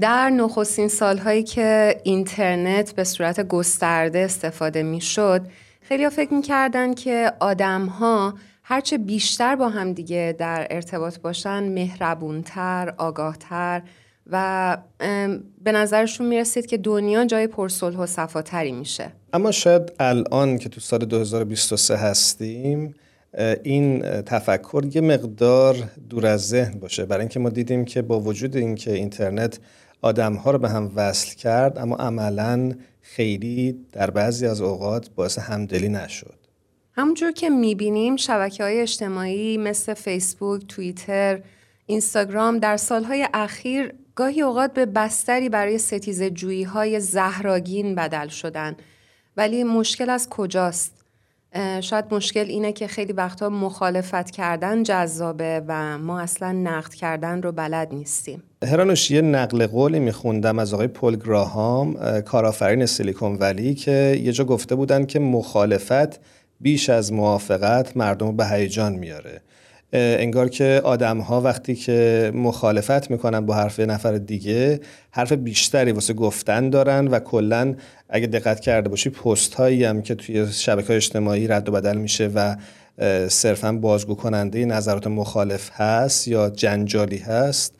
در نخستین سالهایی که اینترنت به صورت گسترده استفاده می‌شد خیلی فکر می‌کردن که آدم ها هرچه بیشتر با هم دیگه در ارتباط باشن مهربونتر، آگاهتر و به نظرشون می‌رسید که دنیا جای پرصلح و صفاتری میشه. اما شاید الان که تو سال 2023 هستیم این تفکر یه مقدار دور از ذهن باشه. برای اینکه ما دیدیم که با وجود اینکه اینترنت آدم ها رو به هم وصل کرد اما عملا خیلی در بعضی از اوقات باعث همدلی نشد همونجور که می‌بینیم شبکه های اجتماعی مثل فیسبوک، توییتر، اینستاگرام در سالهای اخیر گاهی اوقات به بستری برای ستیز جویی های زهراگین بدل شدن ولی مشکل از کجاست؟ شاید مشکل اینه که خیلی وقتا مخالفت کردن جذابه و ما اصلا نقد کردن رو بلد نیستیم. هرانوش یه نقل قولی میخوندم از آقای پل گراهام کارآفرین سیلیکون ولی که یه جا گفته بودن که مخالفت بیش از موافقت مردم به هیجان میاره. انگار که آدم ها وقتی که مخالفت می‌کنن با حرف نفر دیگه حرف بیشتری واسه گفتن دارن و کلا اگه دقت کرده باشی پست هایی هم که توی شبکه اجتماعی رد و بدل میشه و صرفا بازگو کننده نظرات مخالف هست یا جنجالی هست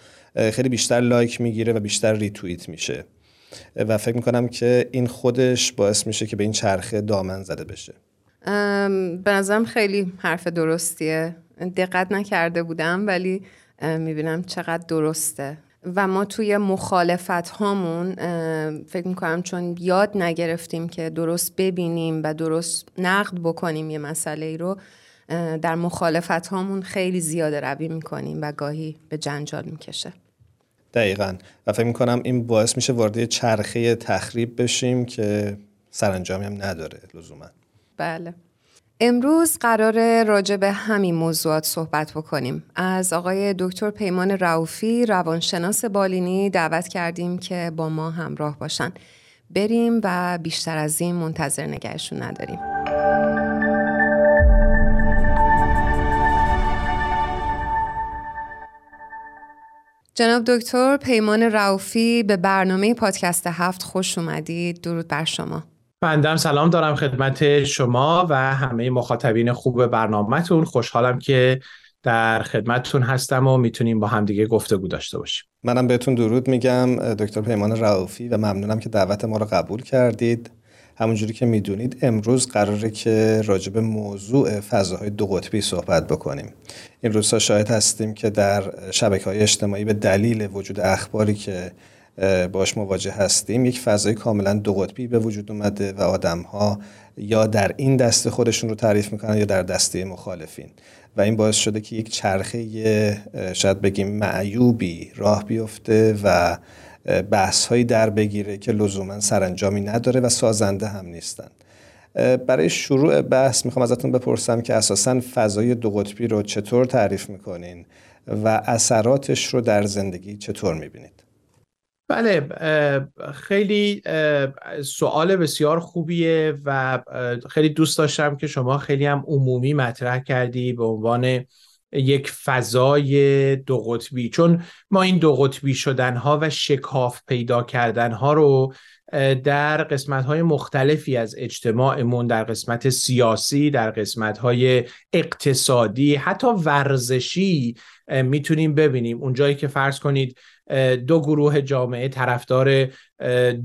خیلی بیشتر لایک می‌گیره و بیشتر ریتوییت میشه. و فکر می‌کنم که این خودش باعث میشه که به این چرخه دامن زده بشه. به نظرم خیلی حرف درستیه. دقت نکرده بودم ولی می‌بینم چقدر درسته. و ما توی مخالفت هامون فکر می‌کنم چون یاد نگرفتیم که درست ببینیم و درست نقد بکنیم یه مسئله ای رو در مخالفت هامون خیلی زیاده روی می‌کنیم و گاهی به جنجال می‌کشه. دقیقا. و فکر می‌کنم این باعث میشه وارد چرخه تخریب بشیم که سرانجامی هم نداره لزوما. بله. امروز قرار راجع به همین موضوعات صحبت بکنیم. از آقای دکتر پیمان رعوفی روانشناس بالینی دعوت کردیم که با ما همراه باشن. بریم و بیشتر از این منتظر نگهشون نداریم. جناب دکتر پیمان رعوفی به برنامه پادکست هفت خوش اومدید. درود بر شما. بندم سلام دارم خدمت شما و همه مخاطبین خوب برنامهتون. خوشحالم که در خدمتتون هستم و می‌تونیم با همدیگه گفتگو داشته باشیم. منم بهتون درود میگم دکتر پیمان رعوفی و ممنونم که دعوت ما رو قبول کردید. همونجوری که می‌دونید امروز قراره که راجب موضوع فضاهای دو قطبی صحبت بکنیم. این روزها شاهد هستیم که در شبکه های اجتماعی به دلیل وجود اخباری که باش مواجه هستیم. یک فضای کاملا دو قطبی به وجود اومده و آدم ها یا در این دسته خودشون رو تعریف می‌کنن یا در دسته مخالفین. و این باعث شده که یک چرخه شاید بگیم معیوبی راه بیفته و بحث هایی در بگیره که لزوما سرانجامی نداره و سازنده هم نیستن. برای شروع بحث می‌خوام ازتون بپرسم که اساسا فضای دو قطبی رو چطور تعریف می‌کنین و اثراتش رو در زندگی چطور می‌بینید؟ بله خیلی سوال بسیار خوبیه و خیلی دوست داشتم که شما خیلی هم عمومی مطرح کردی به عنوان یک فضای دو قطبی. چون ما این دو قطبی شدن ها و شکاف پیدا کردن ها رو در قسمت های مختلفی از اجتماعمون در قسمت سیاسی در قسمت های اقتصادی حتی ورزشی می‌تونیم ببینیم. اونجایی که فرض کنید دو گروه جامعه طرفدار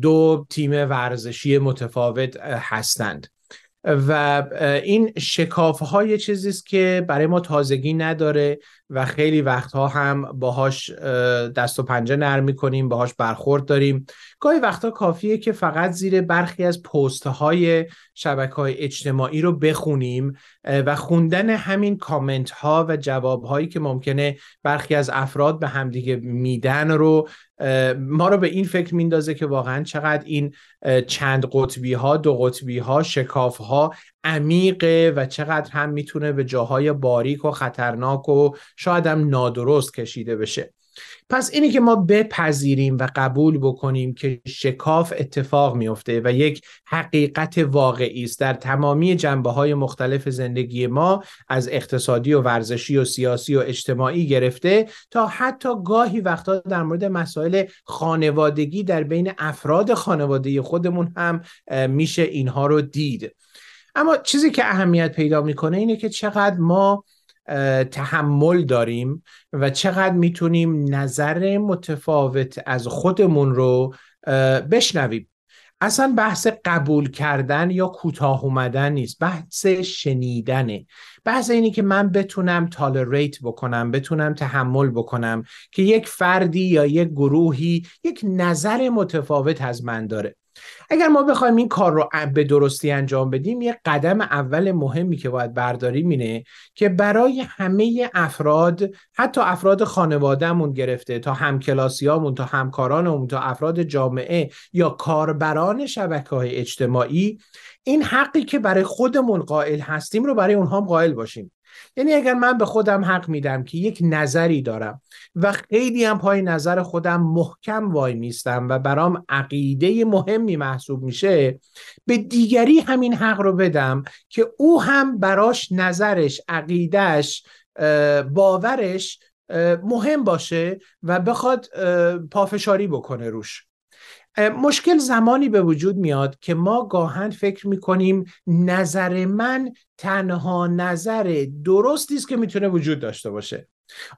دو تیم ورزشی متفاوت هستند. و این شکاف های چیزی است که برای ما تازگی نداره. و خیلی وقتها هم باهاش دست و پنجه نرم می‌کنیم باهاش برخورد داریم. گاهی وقتها کافیه که فقط زیر برخی از پست های شبکه های اجتماعی رو بخونیم و خوندن همین کامنت ها و جواب هایی که ممکنه برخی از افراد به همدیگه میدن رو ما رو به این فکر میندازه که واقعا چقدر این چند قطبی ها دو قطبی ها شکاف ها عمیقه و چقدر هم می‌تونه به جاهای باریک و خطرناک و شاید هم نادرست کشیده بشه. پس اینی که ما بپذیریم و قبول بکنیم که شکاف اتفاق میفته و یک حقیقت واقعی است. در تمامی جنبه های مختلف زندگی ما از اقتصادی و ورزشی و سیاسی و اجتماعی گرفته تا حتی گاهی وقتا در مورد مسائل خانوادگی در بین افراد خانواده خودمون هم میشه اینها رو دید. اما چیزی که اهمیت پیدا می‌کنه اینه که چقدر ما تحمل داریم و چقدر می‌تونیم نظر متفاوت از خودمون رو بشنویم. اصلا بحث قبول کردن یا کوتاه اومدن نیست بحث شنیدنه. بحث اینی که من بتونم تالریت بکنم بتونم تحمل بکنم که یک فردی یا یک گروهی یک نظر متفاوت از من داره. اگر ما بخوایم این کار رو به درستی انجام بدیم یه قدم اول مهمی که باید برداریم اینه که برای همه افراد حتی افراد خانوادهمون گرفته تا همکلاسیامون تا همکارانمون تا افراد جامعه یا کاربران شبکه های اجتماعی این حقی که برای خودمون قائل هستیم رو برای اونها هم قائل باشیم. یعنی اگر من به خودم حق میدم که یک نظری دارم و خیلی هم پای نظر خودم محکم وای میستم و برام عقیده مهمی محسوب میشه به دیگری همین حق رو بدم که او هم براش نظرش عقیدهش باورش مهم باشه و بخواد پافشاری بکنه روش. مشکل زمانی به وجود میاد که ما گاهن فکر می‌کنیم نظر من تنها نظر درستی است که می‌تونه وجود داشته باشه.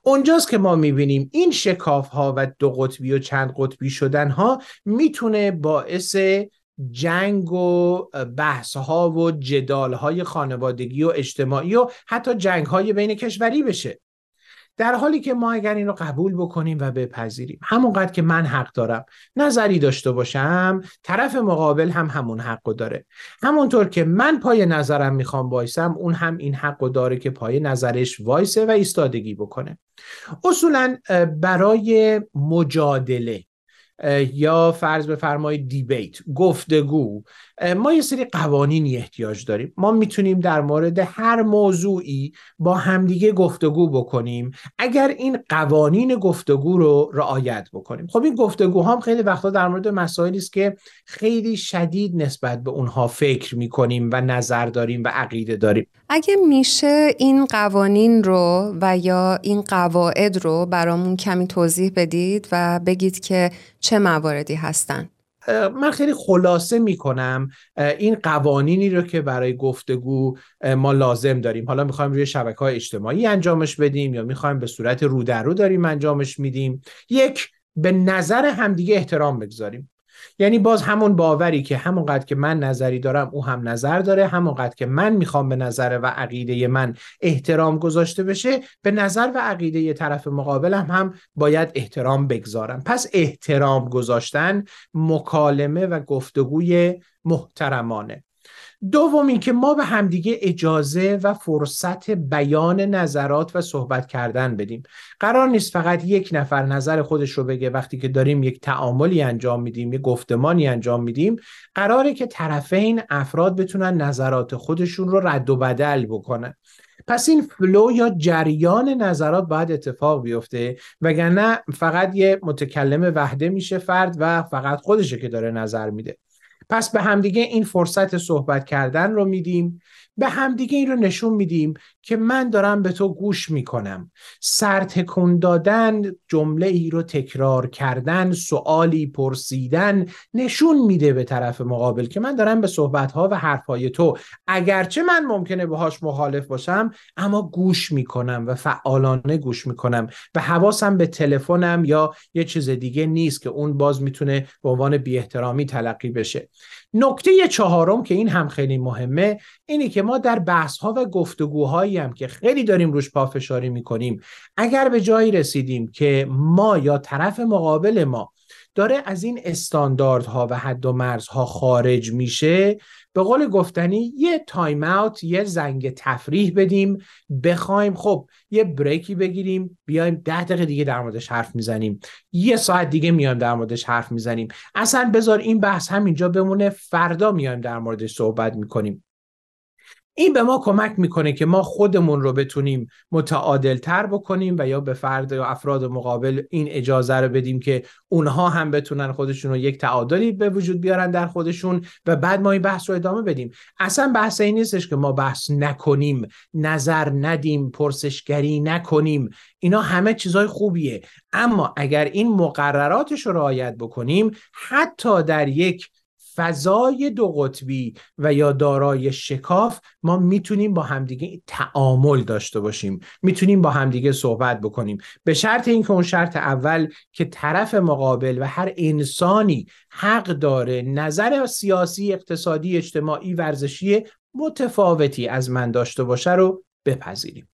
اونجاست که ما می‌بینیم این شکاف ها و دو قطبی و چند قطبی شدن ها می‌تونه باعث جنگ و بحث ها و جدال های خانوادگی و اجتماعی و حتی جنگ های بین کشوری بشه. در حالی که ما اگر این رو قبول بکنیم و بپذیریم همونقدر که من حق دارم نظری داشته باشم طرف مقابل هم همون حق داره. همونطور که من پای نظرم می‌خوام وایسم اون هم این حق داره که پای نظرش وایسه و ایستادگی بکنه. اصولا برای مجادله یا فرض بفرمایید دیبیت گفتگو ما یه سری قوانینی احتیاج داریم. ما می‌تونیم در مورد هر موضوعی با همدیگه گفتگو بکنیم. اگر این قوانین گفتگو رو رعایت بکنیم. خب این گفتگو هم خیلی وقتا در مورد مسائلی است که خیلی شدید نسبت به اونها فکر می‌کنیم و نظر داریم و عقیده داریم. اگه میشه این قوانین رو و یا این قواعد رو برامون کمی توضیح بدید و بگید که چه مواردی هستن. من خیلی خلاصه می‌کنم این قوانینی رو که برای گفتگو ما لازم داریم. حالا می‌خوایم روی شبکه های اجتماعی انجامش بدیم یا می‌خوایم به صورت رو در رو داریم انجامش میدیم. یک به نظر همدیگه احترام بگذاریم. یعنی باز همون باوری که همونقدر که من نظری دارم او هم نظر داره. همونقدر که من می‌خوام به نظر و عقیده من احترام گذاشته بشه به نظر و عقیده طرف مقابلم هم باید احترام بگذارم. پس احترام گذاشتن مکالمه و گفتگوی محترمانه. دوم که ما به همدیگه اجازه و فرصت بیان نظرات و صحبت کردن بدیم. قرار نیست فقط یک نفر نظر خودش رو بگه. وقتی که داریم یک تعاملی انجام میدیم یک گفتمانی انجام میدیم قراره که طرفین افراد بتونن نظرات خودشون رو رد و بدل بکنن. پس این فلو یا جریان نظرات باید اتفاق بیفته. وگرنه فقط یه متکلم وحده میشه فرد و فقط خودشه که داره نظر میده. پس به همدیگه این فرصت صحبت کردن رو میدیم. به همدیگه این رو نشون میدیم که من دارم به تو گوش می‌کنم. سرتکون دادن جمله ای رو تکرار کردن سوالی پرسیدن نشون میده به طرف مقابل که من دارم به صحبتها و حرفهای تو. اگرچه من ممکنه باهاش مخالف باشم اما گوش می‌کنم و فعالانه گوش می‌کنم و حواسم به تلفنم یا یه چیز دیگه نیست که اون باز می‌تونه به عنوان بی احترامی تلقی بشه. نکته چهارم که این هم خیلی مهمه اینی که ما در بحث ها و گفتگوهایی هم که خیلی داریم روش پافشاری می‌کنیم اگر به جایی رسیدیم که ما یا طرف مقابل ما داره از این استانداردها و حد و مرزها خارج میشه. به قول گفتنی یه تایم اوت یه زنگ تفریح بدیم بخوایم خب یه بریکی بگیریم بیایم ده دقیقه دیگه در موردش حرف می‌زنیم. یه ساعت دیگه میایم در موردش حرف می‌زنیم. اصلا بذار این بحث همینجا بمونه فردا میایم در موردش صحبت می‌کنیم. این به ما کمک می‌کنه که ما خودمون رو بتونیم متعادل تر بکنیم و یا به فرد یا افراد مقابل این اجازه رو بدیم که اونها هم بتونن خودشون رو یک تعادلی به وجود بیارن در خودشون و بعد ما این بحث رو ادامه بدیم. اصلا بحث این نیستش که ما بحث نکنیم نظر ندیم پرسشگری نکنیم. اینا همه چیزای خوبیه. اما اگر این مقرراتش رو رعایت بکنیم حتی در یک فضای دو قطبی و یا دارای شکاف ما می‌تونیم با همدیگه تعامل داشته باشیم. می‌تونیم با همدیگه صحبت بکنیم. به شرط اینکه اون شرط اول که طرف مقابل و هر انسانی حق داره نظر سیاسی اقتصادی اجتماعی ورزشی متفاوتی از من داشته باشه رو بپذیریم.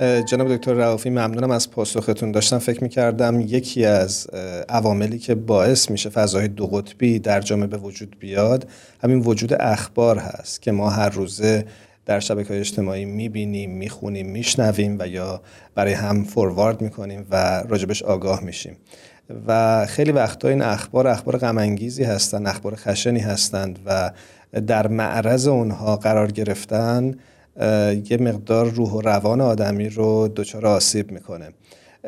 جناب دکتر رعافی ممنونم از پاسختون. داشتم فکر می‌کردم یکی از عواملی که باعث میشه فضای دو قطبی در جامعه به وجود بیاد همین وجود اخبار هست که ما هر روزه در شبکه اجتماعی می‌بینیم می‌خونیم میشنویم و یا برای هم فوروارد می‌کنیم و راجبش آگاه میشیم. و خیلی وقتا این اخبار اخبار غمانگیزی هستند اخبار خشنی هستند و در معرض اونها قرار گرفتن یه مقدار روح و روان آدمی رو دچار آسیب می‌کنه.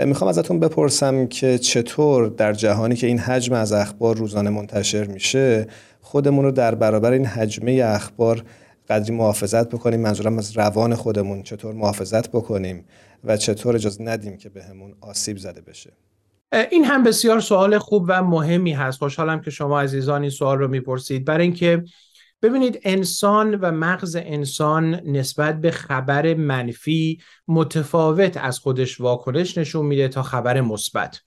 می‌خوام ازتون بپرسم که چطور در جهانی که این حجم از اخبار روزانه منتشر میشه خودمون رو در برابر این حجمه اخبار قدری محافظت بکنیم؟ منظورم از روان خودمون چطور محافظت بکنیم و چطور اجازه ندیم که بهمون به آسیب زده بشه؟ این هم بسیار سوال خوب و مهمی هست. خوشحالم که شما عزیزان این سوال رو می‌پرسید. برای اینکه ببینید انسان و مغز انسان نسبت به خبر منفی متفاوت از خودش واکنش نشون میده تا خبر مثبت.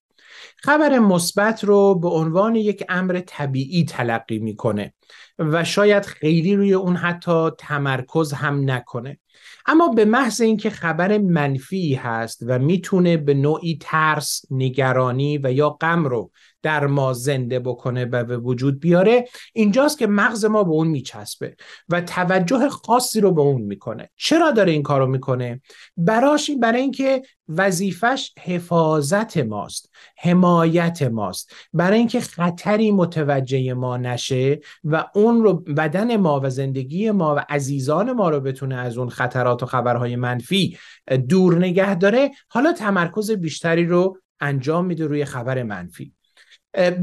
خبر مثبت رو به عنوان یک امر طبیعی تلقی می‌کنه و شاید خیلی روی اون حتی تمرکز هم نکنه. اما به محض اینکه خبر منفی هست و می‌تونه به نوعی ترس، نگرانی و یا غم رو در ما زنده بکنه و به وجود بیاره اینجاست که مغز ما به اون میچسبه و توجه خاصی رو به اون می‌کنه. چرا داره این کارو می‌کنه؟ براش برای اینکه وظیفش حفاظت ماست حمایت ماست. برای اینکه خطری متوجه ما نشه و اون رو بدن ما و زندگی ما و عزیزان ما رو بتونه از اون خطرات و خبرهای منفی دور نگه داره حالا تمرکز بیشتری رو انجام میده روی خبر منفی.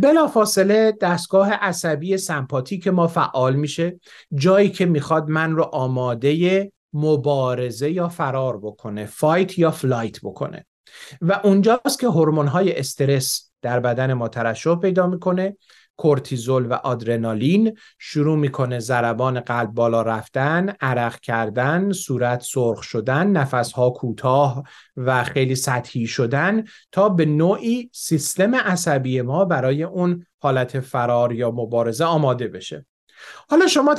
بلا فاصله دستگاه عصبی سمپاتیک ما فعال میشه. جایی که می‌خواد من رو آماده مبارزه یا فرار بکنه fight یا flight بکنه. و اونجاست که هورمون های استرس در بدن ما ترشح پیدا می‌کنه. کورتیزول و آدرنالین شروع می‌کنه ضربان قلب بالا رفتن عرق کردن صورت سرخ شدن نفسها کوتاه و خیلی سطحی شدن تا به نوعی سیستم عصبی ما برای اون حالت فرار یا مبارزه آماده بشه. حالا شما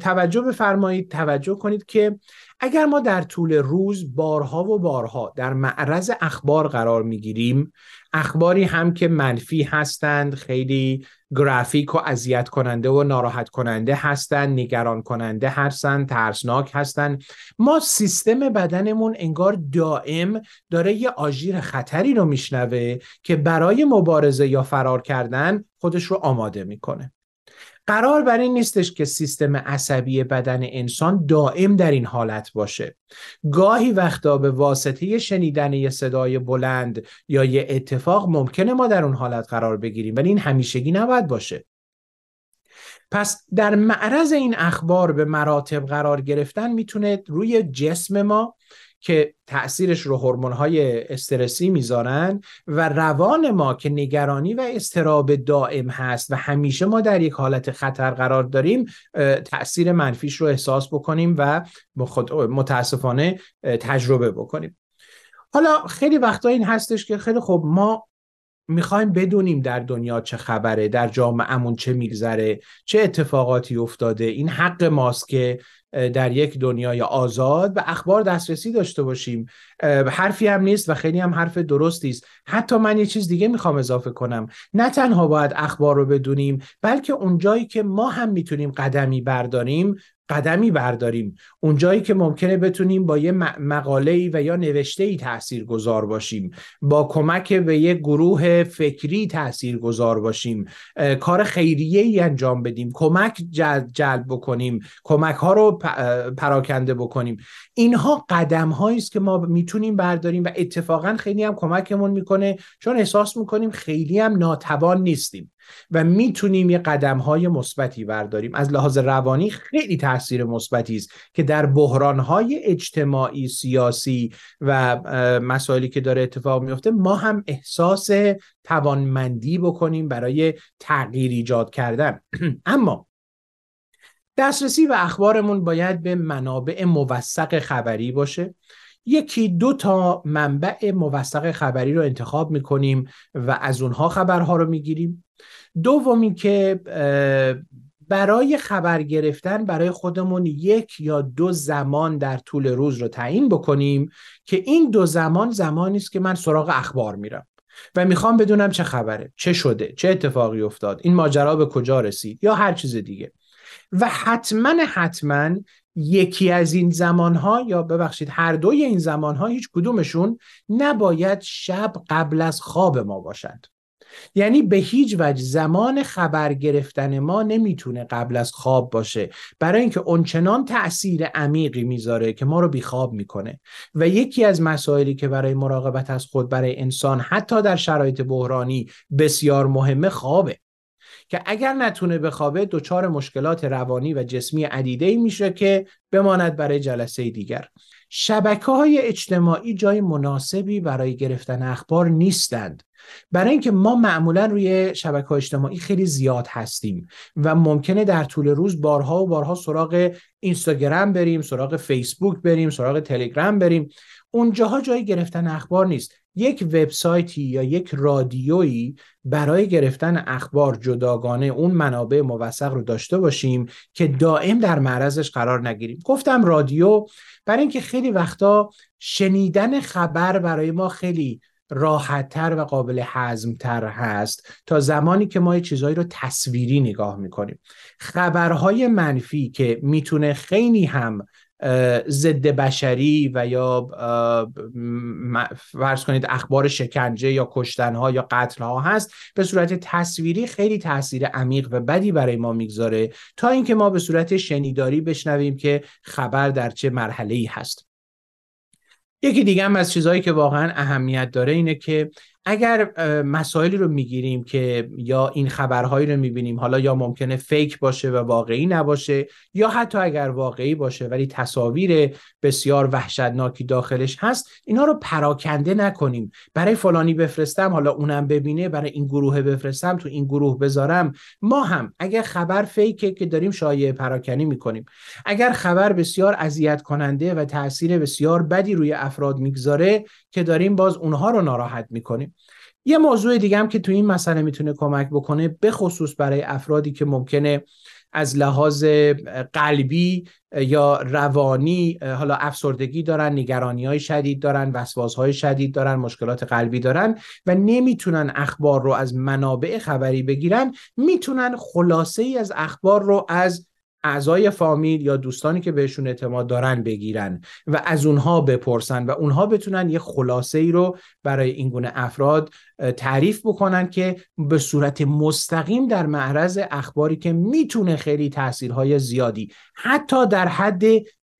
توجه بفرمایید توجه کنید که اگر ما در طول روز بارها و بارها در معرض اخبار قرار می‌گیریم اخباری هم که منفی هستند خیلی گرافیک و اذیت کننده و ناراحت کننده هستند نگران کننده هستند ترسناک هستند. ما سیستم بدنمون انگار دائم داره یه آژیر خطری رو میشنوه که برای مبارزه یا فرار کردن خودش رو آماده می‌کنه. قرار بر این نیستش که سیستم عصبی بدن انسان دائم در این حالت باشه. گاهی وقتا به واسطه شنیدن یه صدای بلند یا یه اتفاق ممکنه ما در اون حالت قرار بگیریم ولی این همیشگی نباید باشه. پس در معرض این اخبار به مراتب قرار گرفتن می‌تونه روی جسم ما که تاثیرش رو های استرسی می‌ذارن و روان ما که نگرانی و استراب دائم هست و همیشه ما در یک حالت خطر قرار داریم تاثیر منفیش رو احساس بکنیم و متاسفانه تجربه بکنیم. حالا خیلی وقتا این هستش که خیلی خب ما می‌خوایم بدونیم در دنیا چه خبره در جامعهمون چه میگذره چه اتفاقاتی افتاده. این حق ماست که در یک دنیای آزاد به اخبار دسترسی داشته باشیم. حرفی هم نیست و خیلی هم حرف درستی است. حتی من یه چیز دیگه می‌خوام اضافه کنم. نه تنها باید اخبار رو بدونیم بلکه اونجایی که ما هم می‌تونیم قدمی برداریم قدمی برداریم. اونجایی که ممکنه بتونیم با یه مقاله و یا نوشته ای تأثیر گذار باشیم. با کمک به یه گروه فکری تأثیر گذار باشیم کار خیریه ای انجام بدیم. کمک جلب بکنیم. کمک ها رو پراکنده بکنیم. اینها قدم هایی است که ما می‌تونیم برداریم و اتفاقا خیلی هم کمکمون می‌کنه. چون احساس می‌کنیم خیلی هم ناتوان نیستیم. و می‌تونیم یه قدم های مثبتی برداریم. از لحاظ روانی خیلی تاثیر مثبتی است که در بحران های اجتماعی سیاسی و مسائلی که داره اتفاق میفته ما هم احساس توانمندی بکنیم برای تغییر ایجاد کردن. اما دسترسی و اخبارمون باید به منابع موثق خبری باشه. یکی دو تا منبع موثق خبری رو انتخاب می‌کنیم و از اونها خبرها رو می‌گیریم. دومی که برای خبر گرفتن برای خودمون یک یا دو زمان در طول روز رو تعیین بکنیم که این دو زمان زمانی است که من سراغ اخبار میرم و می‌خوام بدونم چه خبره چه شده چه اتفاقی افتاد این ماجرا به کجا رسید یا هر چیز دیگه. و حتما حتما یکی از این زمانها یا ببخشید هر دوی این زمانها هیچ کدومشون نباید شب قبل از خواب ما باشند. یعنی به هیچ وجه زمان خبر گرفتن ما نمی‌تونه قبل از خواب باشه. برای اینکه اونچنان تاثیر عمیقی می‌ذاره که ما رو بیخواب می‌کنه. و یکی از مسائلی که برای مراقبت از خود برای انسان حتی در شرایط بحرانی بسیار مهمه خوابه. که اگر نتونه بخوابه دچار مشکلات روانی و جسمی عدیده میشه که بماند برای جلسه دیگر. شبکه های اجتماعی جای مناسبی برای گرفتن اخبار نیستند. برای اینکه ما معمولا روی شبکه اجتماعی خیلی زیاد هستیم و ممکنه در طول روز بارها و بارها سراغ اینستاگرام بریم سراغ فیسبوک بریم سراغ تلگرام بریم. اونجاها جای گرفتن اخبار نیست. یک وبسایتی یا یک رادیویی برای گرفتن اخبار جداگانه اون منابع موثق رو داشته باشیم که دائم در معرضش قرار نگیریم. گفتم رادیو برای اینکه خیلی وقتا شنیدن خبر برای ما خیلی راحتتر و قابل حزمتر هست تا زمانی که ما چیزهایی رو تصویری نگاه می‌کنیم. خبرهای منفی که می‌تونه خیلی هم ضد بشری و یا فرض کنید اخبار شکنجه یا کشتنها یا قتلها هست به صورت تصویری خیلی تاثیر عمیق و بدی برای ما می‌گذاره تا اینکه ما به صورت شنیداری بشنویم که خبر در چه مرحله ای هست. یکی دیگه هم از چیزهایی که واقعا اهمیت داره اینه که اگر مسائلی رو می‌گیریم که یا این خبرهایی رو می‌بینیم حالا یا ممکنه فیک باشه و واقعی نباشه یا حتی اگر واقعی باشه ولی تصاویر بسیار وحشتناکی داخلش هست اینا رو پراکنده نکنیم. برای فلانی بفرستم حالا اونم ببینه برای این گروه بفرستم تو این گروه بذارم. ما هم اگر خبر فیکه که داریم شایعه پراکنی می‌کنیم. اگر خبر بسیار اذیت کننده و تاثیر بسیار بدی روی افراد می‌گذاره که داریم باز اونها رو ناراحت می‌کنیم. یه موضوع دیگه هم که تو این مسئله می‌تونه کمک بکنه به خصوص برای افرادی که ممکنه از لحاظ قلبی یا روانی حالا افسردگی دارن نگرانی های شدید دارن وسواس های شدید دارن مشکلات قلبی دارن و نمی‌تونن اخبار رو از منابع خبری بگیرن می‌تونن خلاصه ای از اخبار رو از اعضای فامیل یا دوستانی که بهشون اعتماد دارن بگیرن و از اونها بپرسن و اونها بتونن یه خلاصه ای رو برای این گونه افراد تعریف بکنن که به صورت مستقیم در معرض اخباری که می‌تونه خیلی تاثیرهای زیادی حتی در حد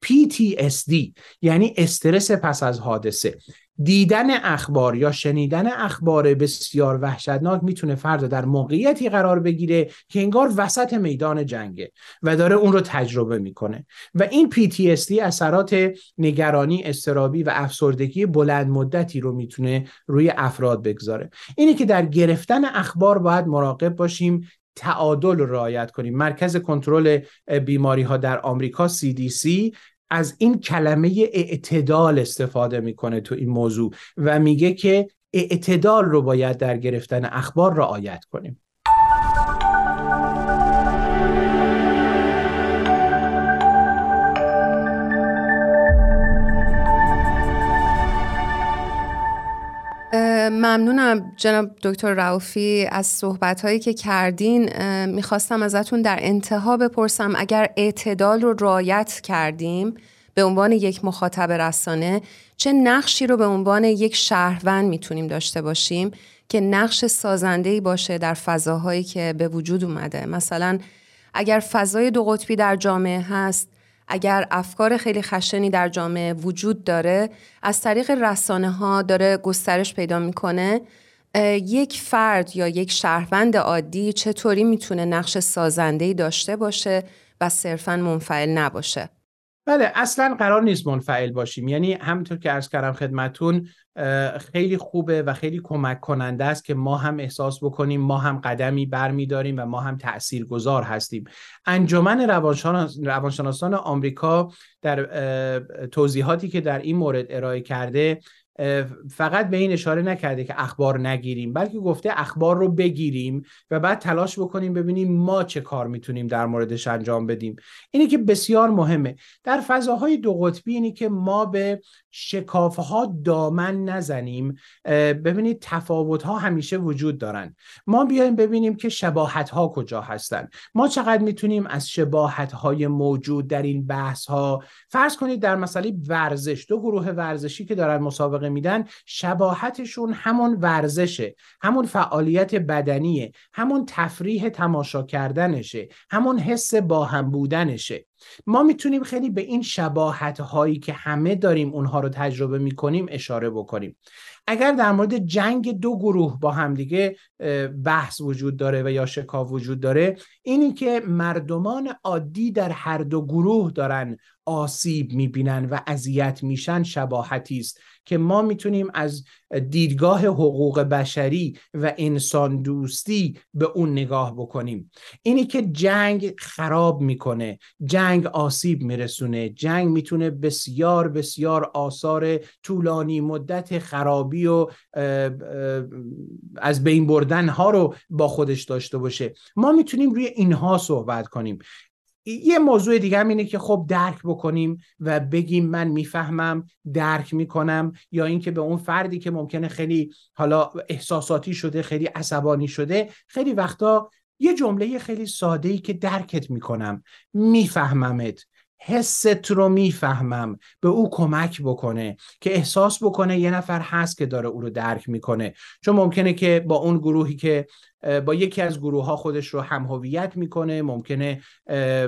PTSD یعنی استرس پس از حادثه. دیدن اخبار یا شنیدن اخبار بسیار وحشتناک می‌تونه فرد در موقعیتی قرار بگیره که انگار وسط میدان جنگه و داره اون رو تجربه می‌کنه. و این PTSD اثرات نگرانی استرابی و افسردگی بلند مدتی رو می‌تونه روی افراد بگذاره. اینه که در گرفتن اخبار باید مراقب باشیم تعادل رو رعایت کنیم. مرکز کنترل بیماری ها در آمریکا CDC از این کلمه اعتدال استفاده می‌کنه تو این موضوع و میگه که اعتدال رو باید در گرفتن اخبار رعایت کنیم. ممنونم جناب دکتر رауفی از صحبت هایی که کردین. می‌خواستم ازتون در انتها بپرسم اگر اعتدال رو رایت کردیم به عنوان یک مخاطب رسانه چه نقشی رو به عنوان یک شهروند می‌تونیم داشته باشیم که نقش سازنده باشه در فضاهایی که به وجود اومده؟ مثلا اگر فضای دو قطبی در جامعه هست اگر افکار خیلی خشنی در جامعه وجود داره از طریق رسانه ها داره گسترش پیدا می‌کنه. یک فرد یا یک شهروند عادی چطوری می‌تونه نقش سازندهی داشته باشه و صرفا منفعل نباشه؟ بله اصلا قرار نیست منفعل باشیم. یعنی همونطور که عرض کردم خدمتون خیلی خوبه و خیلی کمک کننده است که ما هم احساس بکنیم ما هم قدمی برمیداریم و ما هم تاثیرگذار هستیم. انجمن روانشناسان آمریکا در توضیحاتی که در این مورد ارائه کرده فقط به این اشاره نکرده که اخبار نگیریم بلکه گفته اخبار رو بگیریم و بعد تلاش بکنیم ببینیم ما چه کار می‌تونیم در موردش انجام بدیم. اینی که بسیار مهمه. در فضاهای دو قطبی اینی که ما به شکافها دامن نزنیم ببینید تفاوت ها همیشه وجود دارن. ما بیایم ببینیم که شباهت ها کجا هستن. ما چقدر می‌تونیم از شباهت های موجود در این بحث ها فرض کنید در مسئله ورزش دو گروه ورزشی که دارن مسابقه میدن شباهتشون همون ورزشه همون فعالیت بدنیه همون تفریح تماشا کردنشه همون حس با هم بودنشه. ما می‌تونیم خیلی به این شباهت هایی که همه داریم اونها رو تجربه می‌کنیم اشاره بکنیم. اگر در مورد جنگ دو گروه با همدیگه بحث وجود داره و یا شکاف وجود داره اینی که مردمان عادی در هر دو گروه دارن آسیب می‌بینن و اذیت میشن شباهتی است که ما می‌تونیم از دیدگاه حقوق بشری و انسان دوستی به اون نگاه بکنیم. اینی که جنگ خراب می‌کنه جنگ آسیب میرسونه. جنگ می‌تونه بسیار بسیار آثار طولانی مدت خرابی و از بین بردن ها رو با خودش داشته باشه. ما می‌تونیم روی اینها صحبت کنیم. یه موضوع دیگه هم اینه که خب درک بکنیم و بگیم من می‌فهمم درک می‌کنم یا اینکه به اون فردی که ممکنه خیلی حالا احساساتی شده خیلی عصبانی شده خیلی وقتا یه جمله خیلی ساده ای که درکت می‌کنم. میفهممت. حست رو می‌فهمم. به او کمک بکنه. که احساس بکنه یه نفر هست که داره او رو درک می‌کنه. چون ممکنه که با اون گروهی که با یکی از گروه ها خودش رو هم هویت می‌کنه ممکنه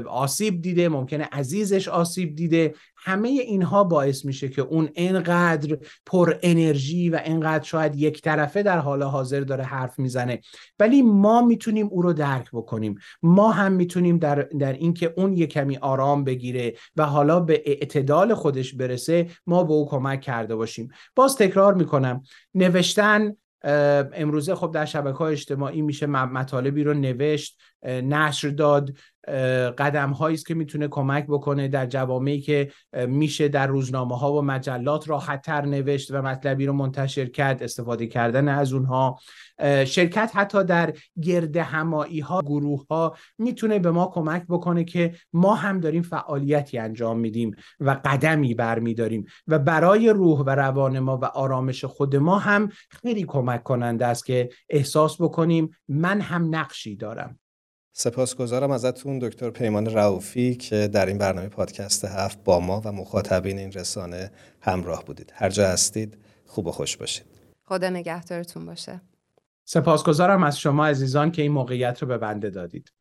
آسیب دیده ممکنه عزیزش آسیب دیده. همه اینها باعث میشه که اون انقدر پر انرژی و انقدر شاید یک طرفه در حال حاضر داره حرف می‌زنه. ولی ما می‌تونیم او رو درک بکنیم. ما هم می‌تونیم در, در اینکه اون یک کمی آرام بگیره و حالا به اعتدال خودش برسه ما به او کمک کرده باشیم. باز تکرار می‌کنم. نوشتن امروزه خب در شبکه های اجتماعی میشه مطالبی رو نوشت نشر داد. قدم هایی است که می‌تونه کمک بکنه در جوامعی که میشه در روزنامه ها و مجلات راحت تر نوشت و مطلبی رو منتشر کرد استفاده کردن از اونها. شرکت حتی در گرد همایی ها گروه ها می‌تونه به ما کمک بکنه که ما هم داریم فعالیتی انجام میدیم و قدمی برمیداریم و برای روح و روان ما و آرامش خود ما هم خیلی کمک کننده است که احساس بکنیم من هم نقشی دارم. سپاسگزارم ازتون دکتر پیمان رعوفی که در این برنامه پادکست هفت با ما و مخاطبین این رسانه همراه بودید. هر جا هستید خوب و خوش باشید. خدا نگهدارتون باشه. سپاسگزارم از شما عزیزان که این موقعیت رو به بنده دادید.